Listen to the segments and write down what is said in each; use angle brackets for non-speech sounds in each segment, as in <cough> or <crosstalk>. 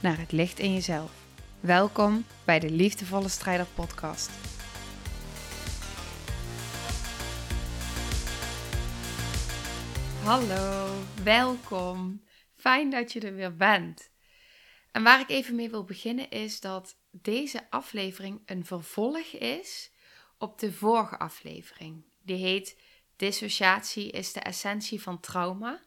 naar het licht in jezelf. Welkom bij de Liefdevolle Strijder Podcast. Hallo, welkom. Fijn dat je er weer bent. En waar ik even mee wil beginnen is dat deze aflevering een vervolg is op de vorige aflevering. Die heet Dissociatie is de essentie van trauma.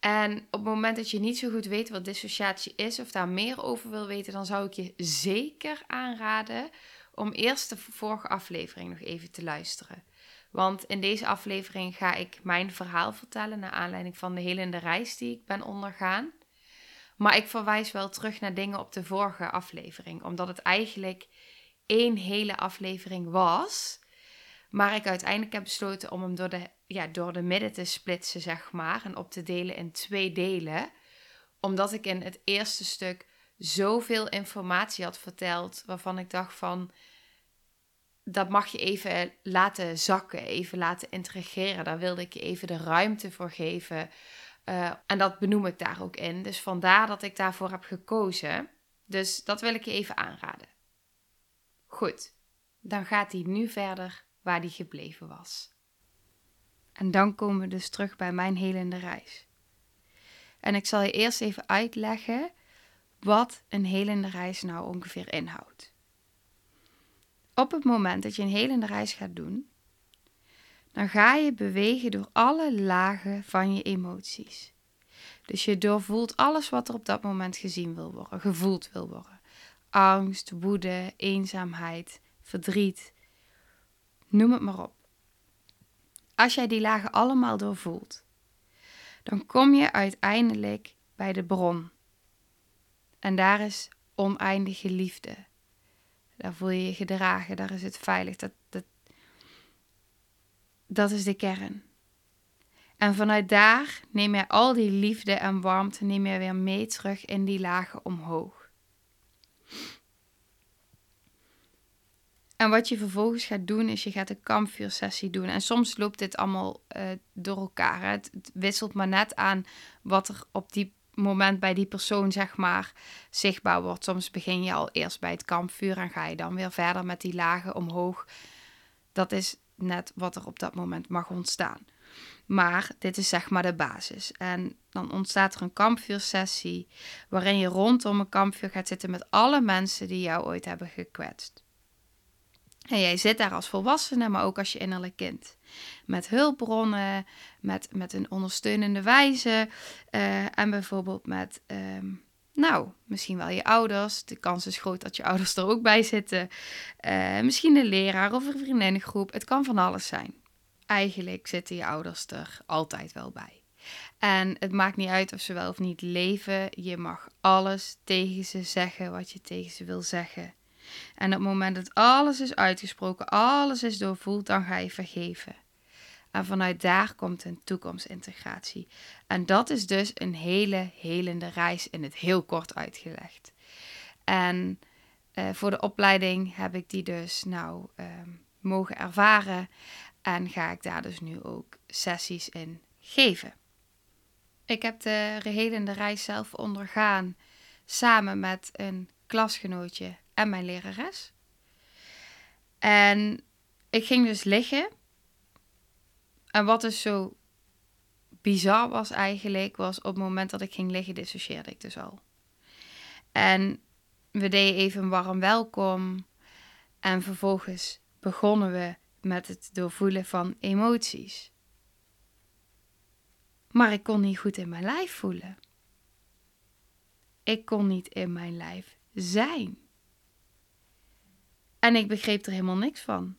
En op het moment dat je niet zo goed weet wat dissociatie is of daar meer over wil weten, dan zou ik je zeker aanraden om eerst de vorige aflevering nog even te luisteren. Want in deze aflevering ga ik mijn verhaal vertellen naar aanleiding van de helende reis die ik ben ondergaan. Maar ik verwijs wel terug naar dingen op de vorige aflevering, omdat het eigenlijk één hele aflevering was. Maar ik uiteindelijk heb besloten om hem door de, ja, door de midden te splitsen, zeg maar. En op te delen in twee delen. Omdat ik in het eerste stuk zoveel informatie had verteld. Waarvan ik dacht van. Dat mag je even laten zakken, even laten integreren. Daar wilde ik je even de ruimte voor geven. Uh, en dat benoem ik daar ook in. Dus vandaar dat ik daarvoor heb gekozen. Dus dat wil ik je even aanraden. Goed, dan gaat hij nu verder waar hij gebleven was. En dan komen we dus terug bij mijn helende reis. En ik zal je eerst even uitleggen wat een helende reis nou ongeveer inhoudt. Op het moment dat je een helende reis gaat doen, dan ga je bewegen door alle lagen van je emoties. Dus je doorvoelt alles wat er op dat moment gezien wil worden, gevoeld wil worden. Angst, woede, eenzaamheid, verdriet, Noem het maar op. Als jij die lagen allemaal doorvoelt, dan kom je uiteindelijk bij de bron. En daar is oneindige liefde. Daar voel je je gedragen, daar is het veilig. Dat, dat, dat is de kern. En vanuit daar neem je al die liefde en warmte neem je weer mee terug in die lagen omhoog. En wat je vervolgens gaat doen, is je gaat een kampvuursessie doen. En soms loopt dit allemaal uh, door elkaar. Het, het, wisselt maar net aan wat er op die moment bij die persoon, zeg maar, zichtbaar wordt. Soms begin je al eerst bij het kampvuur en ga je dan weer verder met die lagen omhoog. Dat is net wat er op dat moment mag ontstaan. Maar dit is zeg maar de basis. En dan ontstaat er een kampvuursessie waarin je rondom een kampvuur gaat zitten met alle mensen die jou ooit hebben gekwetst. En jij zit daar als volwassene, maar ook als je innerlijk kind. Met hulpbronnen, met, met een ondersteunende wijze uh, en bijvoorbeeld met, ehm, nou, misschien wel je ouders. De kans is groot dat je ouders er ook bij zitten. Uh, misschien een leraar of een vriendinnengroep. Het kan van alles zijn. Eigenlijk zitten je ouders er altijd wel bij. En het maakt niet uit of ze wel of niet leven. Je mag alles tegen ze zeggen wat je tegen ze wil zeggen. En op het moment dat alles is uitgesproken, alles is doorvoeld, dan ga je vergeven. En vanuit daar komt een toekomstintegratie. En dat is dus een hele helende reis in het heel kort uitgelegd. En uh, voor de opleiding heb ik die dus nou uh, mogen ervaren. En ga ik daar dus nu ook sessies in geven. Ik heb de helende reis zelf ondergaan samen met een klasgenootje en mijn lerares. En ik ging dus liggen. En wat dus zo bizar was eigenlijk, was op het moment dat ik ging liggen, dissocieerde ik dus al. En we deden even een warm welkom. En vervolgens begonnen we met het doorvoelen van emoties. Maar ik kon niet goed in mijn lijf voelen. Ik kon niet in mijn lijf zijn. En ik begreep er helemaal niks van.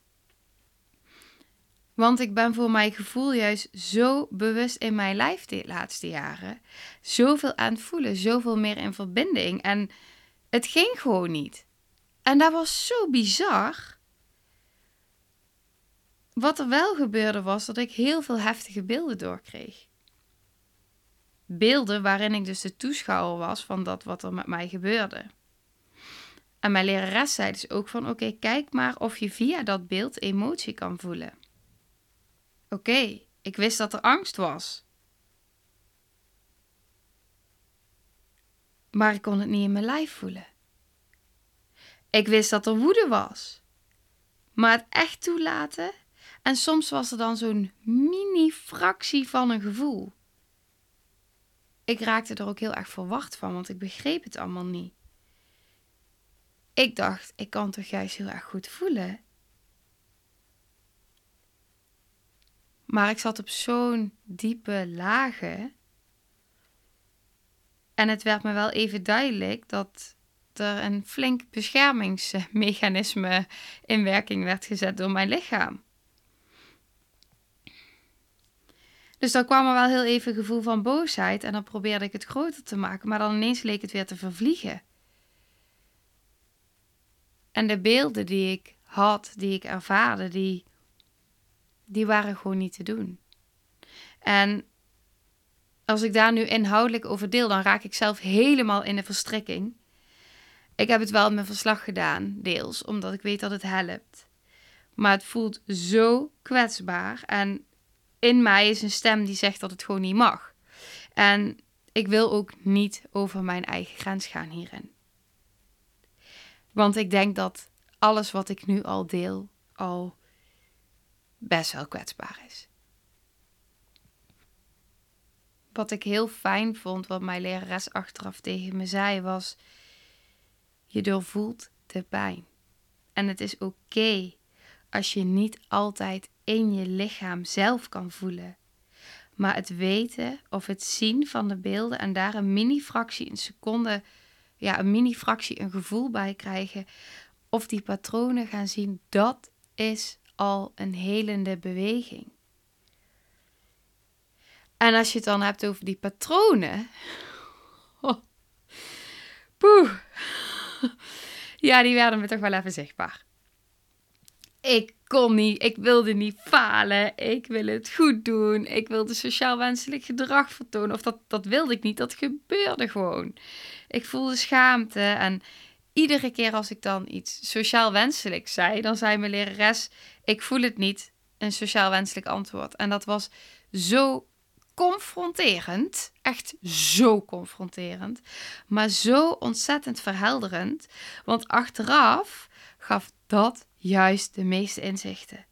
Want ik ben voor mijn gevoel juist zo bewust in mijn lijf de laatste jaren. Zoveel aan het voelen, zoveel meer in verbinding. En het ging gewoon niet. En dat was zo bizar. Wat er wel gebeurde was dat ik heel veel heftige beelden doorkreeg. Beelden waarin ik dus de toeschouwer was van dat wat er met mij gebeurde. En mijn lerares zei dus ook van oké, kijk maar of je via dat beeld emotie kan voelen. Oké, ik wist dat er angst was. Maar ik kon het niet in mijn lijf voelen. Ik wist dat er woede was. Maar het echt toelaten. En soms was er dan zo'n mini-fractie van een gevoel. Ik raakte er ook heel erg verwacht van, want ik begreep het allemaal niet. Ik dacht, ik kan toch juist heel erg goed voelen. Maar ik zat op zo'n diepe lagen. En het werd me wel even duidelijk dat er een flink beschermingsmechanisme in werking werd gezet door mijn lichaam. Dus dan kwam er wel heel even een gevoel van boosheid en dan probeerde ik het groter te maken, maar dan ineens leek het weer te vervliegen. En de beelden die ik had, die ik ervaarde, die, die waren gewoon niet te doen. En als ik daar nu inhoudelijk over deel, dan raak ik zelf helemaal in de verstrikking. Ik heb het wel in mijn verslag gedaan, deels, omdat ik weet dat het helpt. Maar het voelt zo kwetsbaar. En in mij is een stem die zegt dat het gewoon niet mag. En ik wil ook niet over mijn eigen grens gaan hierin. Want ik denk dat alles wat ik nu al deel al best wel kwetsbaar is. Wat ik heel fijn vond, wat mijn lerares achteraf tegen me zei, was: Je doorvoelt de pijn. En het is oké als je niet altijd in je lichaam zelf kan voelen. Maar het weten of het zien van de beelden en daar een mini-fractie, een seconde, ja, een mini-fractie een gevoel bij krijgen. Of die patronen gaan zien, dat is al een helende beweging. En als je het dan hebt over die patronen. <laughs> Oh, poeh. Ja, die werden me toch wel even zichtbaar. Ik kon niet, ik wilde niet falen, ik wil het goed doen, ik wilde sociaal wenselijk gedrag vertonen. Of dat, dat wilde ik niet, dat gebeurde gewoon. Ik voelde schaamte en iedere keer als ik dan iets sociaal wenselijk zei, dan zei mijn lerares, ik voel het niet, een sociaal wenselijk antwoord. En dat was zo confronterend, echt zo confronterend, maar zo ontzettend verhelderend, want achteraf gaf dat juist de meeste inzichten.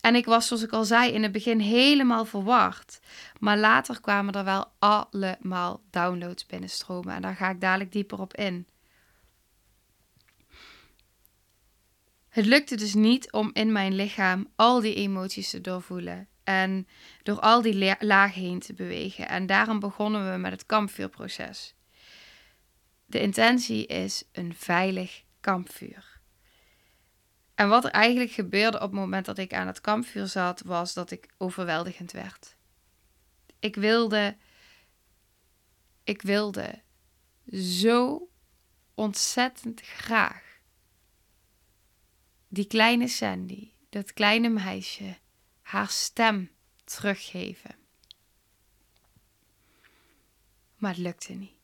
En ik was, zoals ik al zei, in het begin helemaal verward. Maar later kwamen er wel allemaal downloads binnenstromen. En daar ga ik dadelijk dieper op in. Het lukte dus niet om in mijn lichaam al die emoties te doorvoelen. En door al die lagen heen te bewegen. En daarom begonnen we met het kampvuurproces. De intentie is een veilig kampvuur. En wat er eigenlijk gebeurde op het moment dat ik aan het kampvuur zat, was dat ik overweldigend werd. Ik wilde, ik wilde zo ontzettend graag die kleine Sandy, dat kleine meisje, haar stem teruggeven. Maar het lukte niet.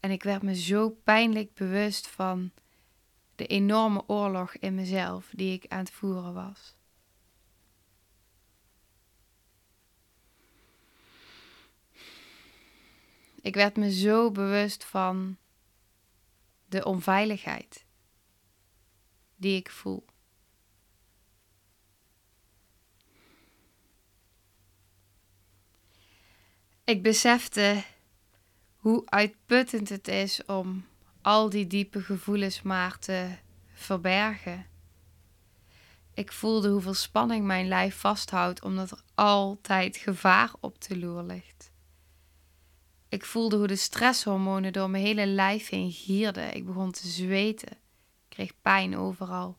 En ik werd me zo pijnlijk bewust van de enorme oorlog in mezelf die ik aan het voeren was. Ik werd me zo bewust van de onveiligheid die ik voel. Ik besefte hoe uitputtend het is om al die diepe gevoelens maar te verbergen. Ik voelde hoeveel spanning mijn lijf vasthoudt, omdat er altijd gevaar op de loer ligt. Ik voelde hoe de stresshormonen door mijn hele lijf heen gierden. Ik begon te zweten. Kreeg pijn overal.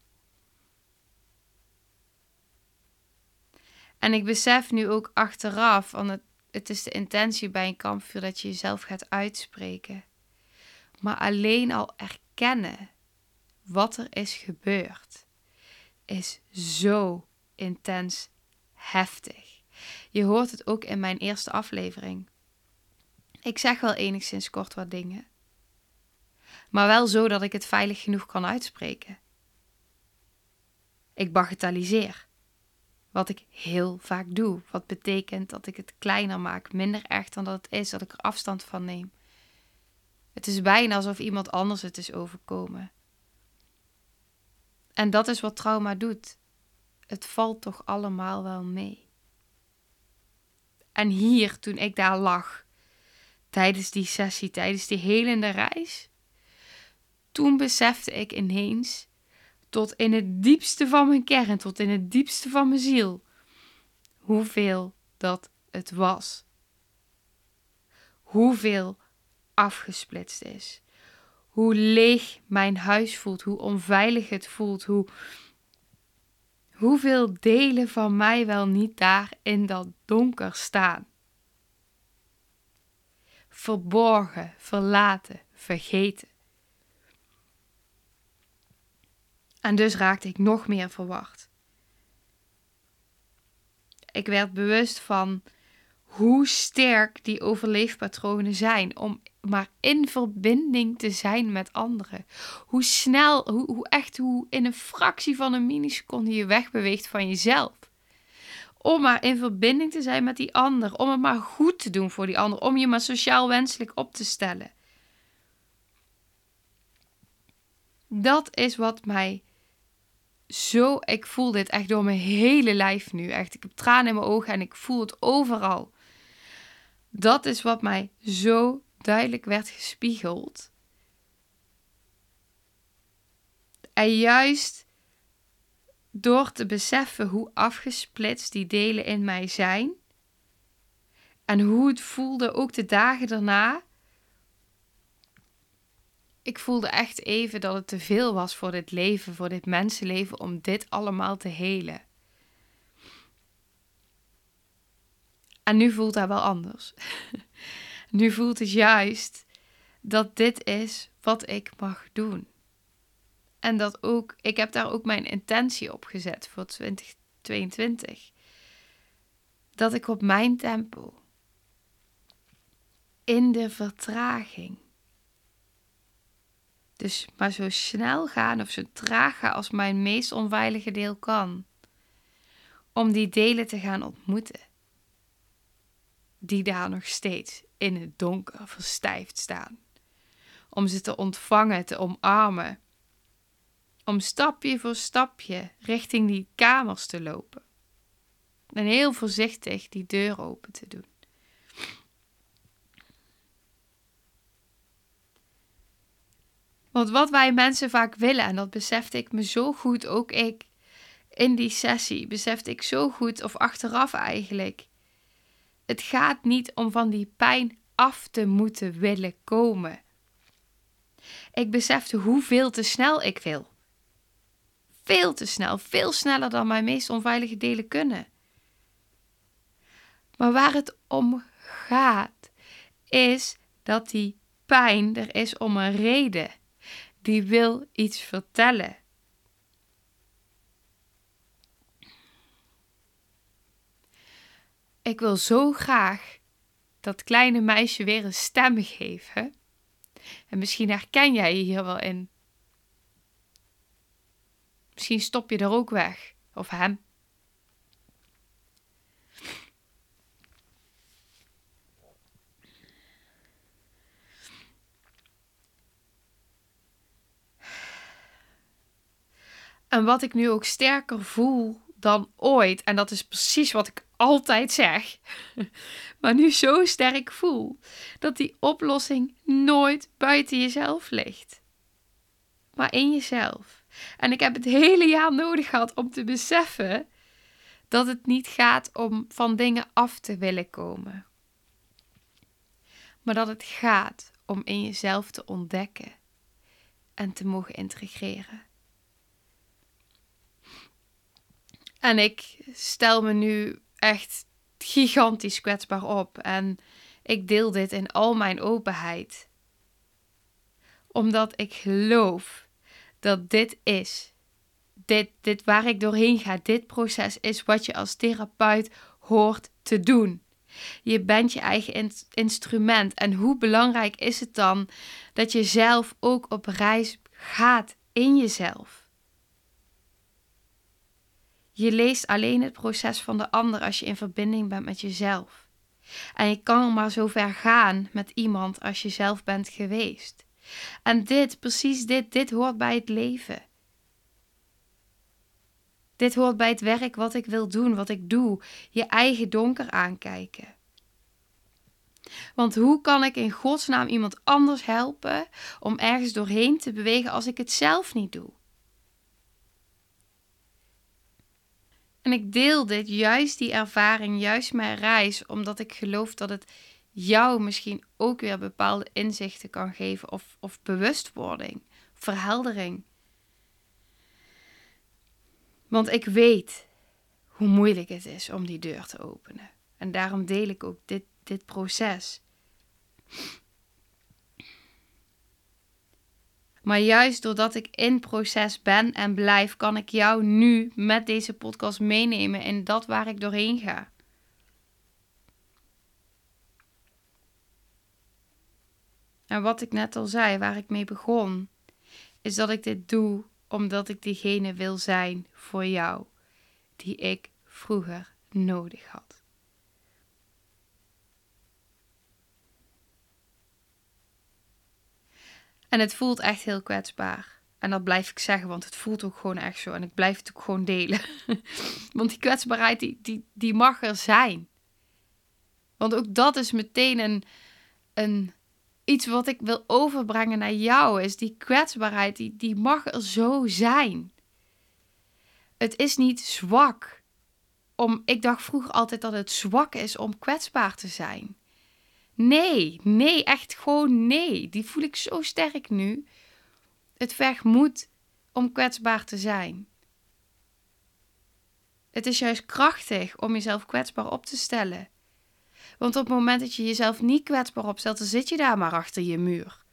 En ik besef nu ook achteraf, want het, het is de intentie bij een kampvuur dat je jezelf gaat uitspreken. Maar alleen al erkennen wat er is gebeurd, is zo intens heftig. Je hoort het ook in mijn eerste aflevering. Ik zeg wel enigszins kort wat dingen, maar wel zo dat ik het veilig genoeg kan uitspreken. Ik bagatelliseer. Wat ik heel vaak doe. Wat betekent dat ik het kleiner maak, minder erg dan dat het is, dat ik er afstand van neem. Het is bijna alsof iemand anders het is overkomen. En dat is wat trauma doet. Het valt toch allemaal wel mee. En hier, toen ik daar lag, tijdens die sessie, tijdens die helende reis, toen besefte ik ineens tot in het diepste van mijn kern, tot in het diepste van mijn ziel, hoeveel dat het was. Hoeveel afgesplitst is. Hoe leeg mijn huis voelt, hoe onveilig het voelt, hoe, hoeveel delen van mij wel niet daar in dat donker staan. Verborgen, verlaten, vergeten. En dus raakte ik nog meer verward. Ik werd bewust van hoe sterk die overleefpatronen zijn om maar in verbinding te zijn met anderen. Hoe snel, hoe, hoe echt, hoe in een fractie van een milliseconde je wegbeweegt van jezelf. Om maar in verbinding te zijn met die ander. Om het maar goed te doen voor die ander. Om je maar sociaal wenselijk op te stellen. Dat is wat mij zo, ik voel dit echt door mijn hele lijf nu. Echt, ik heb tranen in mijn ogen en ik voel het overal. Dat is wat mij zo duidelijk werd gespiegeld. En juist door te beseffen hoe afgesplitst die delen in mij zijn en hoe het voelde ook de dagen daarna, ik voelde echt even dat het te veel was voor dit leven, voor dit mensenleven, om dit allemaal te helen. En nu voelt dat wel anders. <laughs> nu voelt het juist dat dit is wat ik mag doen. En dat ook, ik heb daar ook mijn intentie op gezet voor 2022. Dat ik op mijn tempo, in de vertraging, dus maar zo snel gaan of zo traag gaan als mijn meest onveilige deel kan. Om die delen te gaan ontmoeten. Die daar nog steeds in het donker verstijfd staan. Om ze te ontvangen, te omarmen. Om stapje voor stapje richting die kamers te lopen. En heel voorzichtig die deur open te doen. Want wat wij mensen vaak willen, en dat besefte ik me zo goed, ook ik in die sessie, besefte ik zo goed, of achteraf eigenlijk. Het gaat niet om van die pijn af te moeten willen komen. Ik besefte hoeveel te snel ik wil. Veel te snel, veel sneller dan mijn meest onveilige delen kunnen. Maar waar het om gaat, is dat die pijn er is om een reden die wil iets vertellen. Ik wil zo graag dat kleine meisje weer een stem geven. En misschien herken jij je hier wel in. Misschien stop je er ook weg, of hem. En wat ik nu ook sterker voel dan ooit, en dat is precies wat ik altijd zeg, <laughs> maar nu zo sterk voel, dat die oplossing nooit buiten jezelf ligt, maar in jezelf. En ik heb het hele jaar nodig gehad om te beseffen dat het niet gaat om van dingen af te willen komen, maar dat het gaat om in jezelf te ontdekken en te mogen integreren. En ik stel me nu echt gigantisch kwetsbaar op. En ik deel dit in al mijn openheid. Omdat ik geloof dat dit is. Dit, dit waar ik doorheen ga, dit proces is wat je als therapeut hoort te doen. Je bent je eigen instrument. En hoe belangrijk is het dan dat je zelf ook op reis gaat in jezelf? Je leest alleen het proces van de ander als je in verbinding bent met jezelf. En je kan maar zo ver gaan met iemand als je zelf bent geweest. En dit, precies dit, dit hoort bij het leven. Dit hoort bij het werk wat ik wil doen, wat ik doe. Je eigen donker aankijken. Want hoe kan ik in godsnaam iemand anders helpen om ergens doorheen te bewegen als ik het zelf niet doe? En ik deel dit, juist die ervaring, juist mijn reis, omdat ik geloof dat het jou misschien ook weer bepaalde inzichten kan geven of, of bewustwording, verheldering. Want ik weet hoe moeilijk het is om die deur te openen. En daarom deel ik ook dit, dit proces. Maar juist doordat ik in proces ben en blijf, kan ik jou nu met deze podcast meenemen in dat waar ik doorheen ga. En wat ik net al zei, waar ik mee begon, is dat ik dit doe omdat ik diegene wil zijn voor jou, die ik vroeger nodig had. En het voelt echt heel kwetsbaar. En dat blijf ik zeggen, want het voelt ook gewoon echt zo. En ik blijf het ook gewoon delen. <laughs> want die kwetsbaarheid, die, die, die mag er zijn. Want ook dat is meteen een, een, iets wat ik wil overbrengen naar jou. Is die kwetsbaarheid, die, die mag er zo zijn. Het is niet zwak. Om, ik dacht vroeger altijd dat het zwak is om kwetsbaar te zijn. Nee, nee, echt gewoon nee. Die voel ik zo sterk nu. Het vergt moed om kwetsbaar te zijn. Het is juist krachtig om jezelf kwetsbaar op te stellen. Want op het moment dat je jezelf niet kwetsbaar opstelt, dan zit je daar maar achter je muur.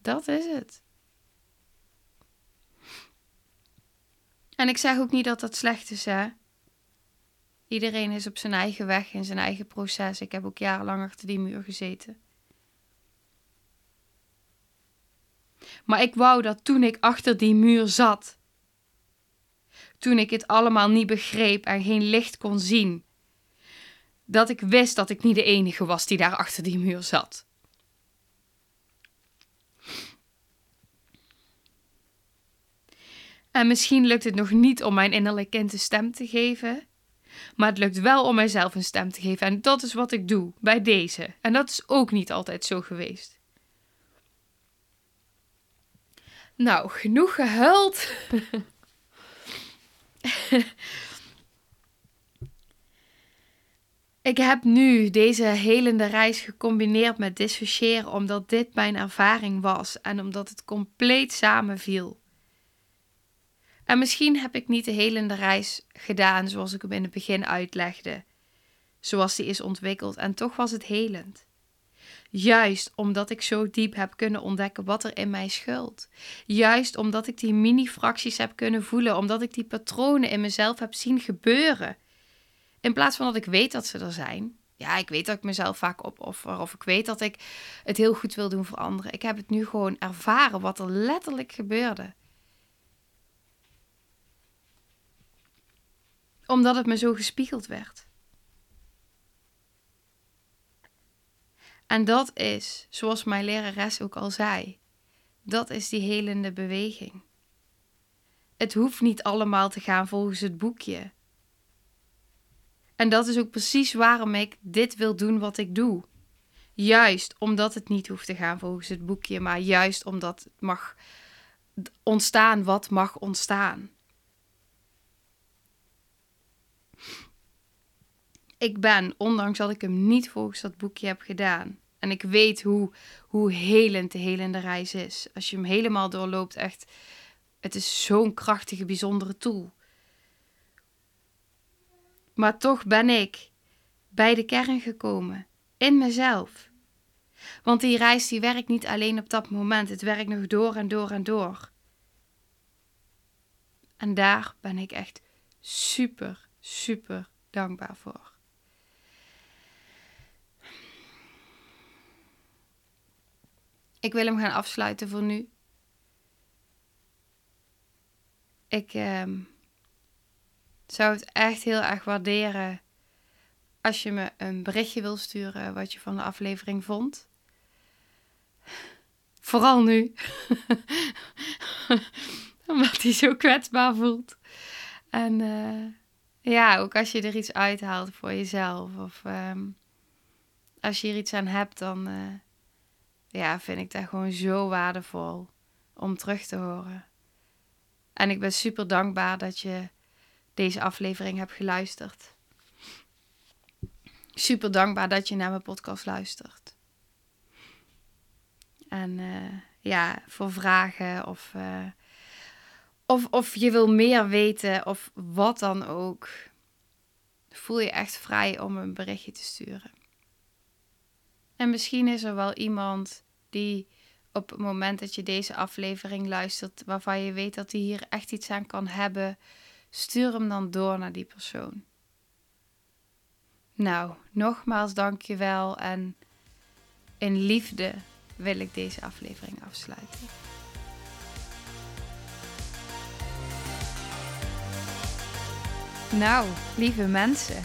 Dat is het. En ik zeg ook niet dat dat slecht is, hè? Iedereen is op zijn eigen weg in zijn eigen proces. Ik heb ook jarenlang achter die muur gezeten. Maar ik wou dat toen ik achter die muur zat, toen ik het allemaal niet begreep en geen licht kon zien, dat ik wist dat ik niet de enige was die daar achter die muur zat. En misschien lukt het nog niet om mijn innerlijke kind een stem te geven. Maar het lukt wel om mijzelf een stem te geven. En dat is wat ik doe bij deze. En dat is ook niet altijd zo geweest. Nou, genoeg gehuild. <laughs> ik heb nu deze helende reis gecombineerd met dissociëren, omdat dit mijn ervaring was en omdat het compleet samenviel. En misschien heb ik niet de helende reis gedaan zoals ik hem in het begin uitlegde, zoals die is ontwikkeld, en toch was het helend. Juist omdat ik zo diep heb kunnen ontdekken wat er in mij schuilt. Juist omdat ik die mini-fracties heb kunnen voelen, omdat ik die patronen in mezelf heb zien gebeuren. In plaats van dat ik weet dat ze er zijn. Ja, ik weet dat ik mezelf vaak opoffer, of ik weet dat ik het heel goed wil doen voor anderen. Ik heb het nu gewoon ervaren wat er letterlijk gebeurde. Omdat het me zo gespiegeld werd. En dat is, zoals mijn lerares ook al zei, dat is die helende beweging. Het hoeft niet allemaal te gaan volgens het boekje. En dat is ook precies waarom ik dit wil doen wat ik doe. Juist omdat het niet hoeft te gaan volgens het boekje, maar juist omdat het mag ontstaan wat mag ontstaan. Ik ben, ondanks dat ik hem niet volgens dat boekje heb gedaan. En ik weet hoe, hoe helend de helende reis is. Als je hem helemaal doorloopt, echt. Het is zo'n krachtige, bijzondere tool. Maar toch ben ik bij de kern gekomen, in mezelf. Want die reis die werkt niet alleen op dat moment, het werkt nog door en door en door. En daar ben ik echt super, super dankbaar voor. Ik wil hem gaan afsluiten voor nu. Ik ehm, zou het echt heel erg waarderen als je me een berichtje wil sturen wat je van de aflevering vond. Vooral nu. <laughs> Omdat hij zo kwetsbaar voelt. En uh, ja, ook als je er iets uithaalt voor jezelf. Of um, als je er iets aan hebt, dan uh, ja, vind ik dat gewoon zo waardevol om terug te horen. En ik ben super dankbaar dat je deze aflevering hebt geluisterd. Super dankbaar dat je naar mijn podcast luistert. En uh, ja, voor vragen of, uh, of, of je wil meer weten of wat dan ook, voel je echt vrij om een berichtje te sturen. En misschien is er wel iemand die op het moment dat je deze aflevering luistert, waarvan je weet dat hij hier echt iets aan kan hebben, stuur hem dan door naar die persoon. Nou, nogmaals dank je wel en in liefde wil ik deze aflevering afsluiten. Nou, lieve mensen,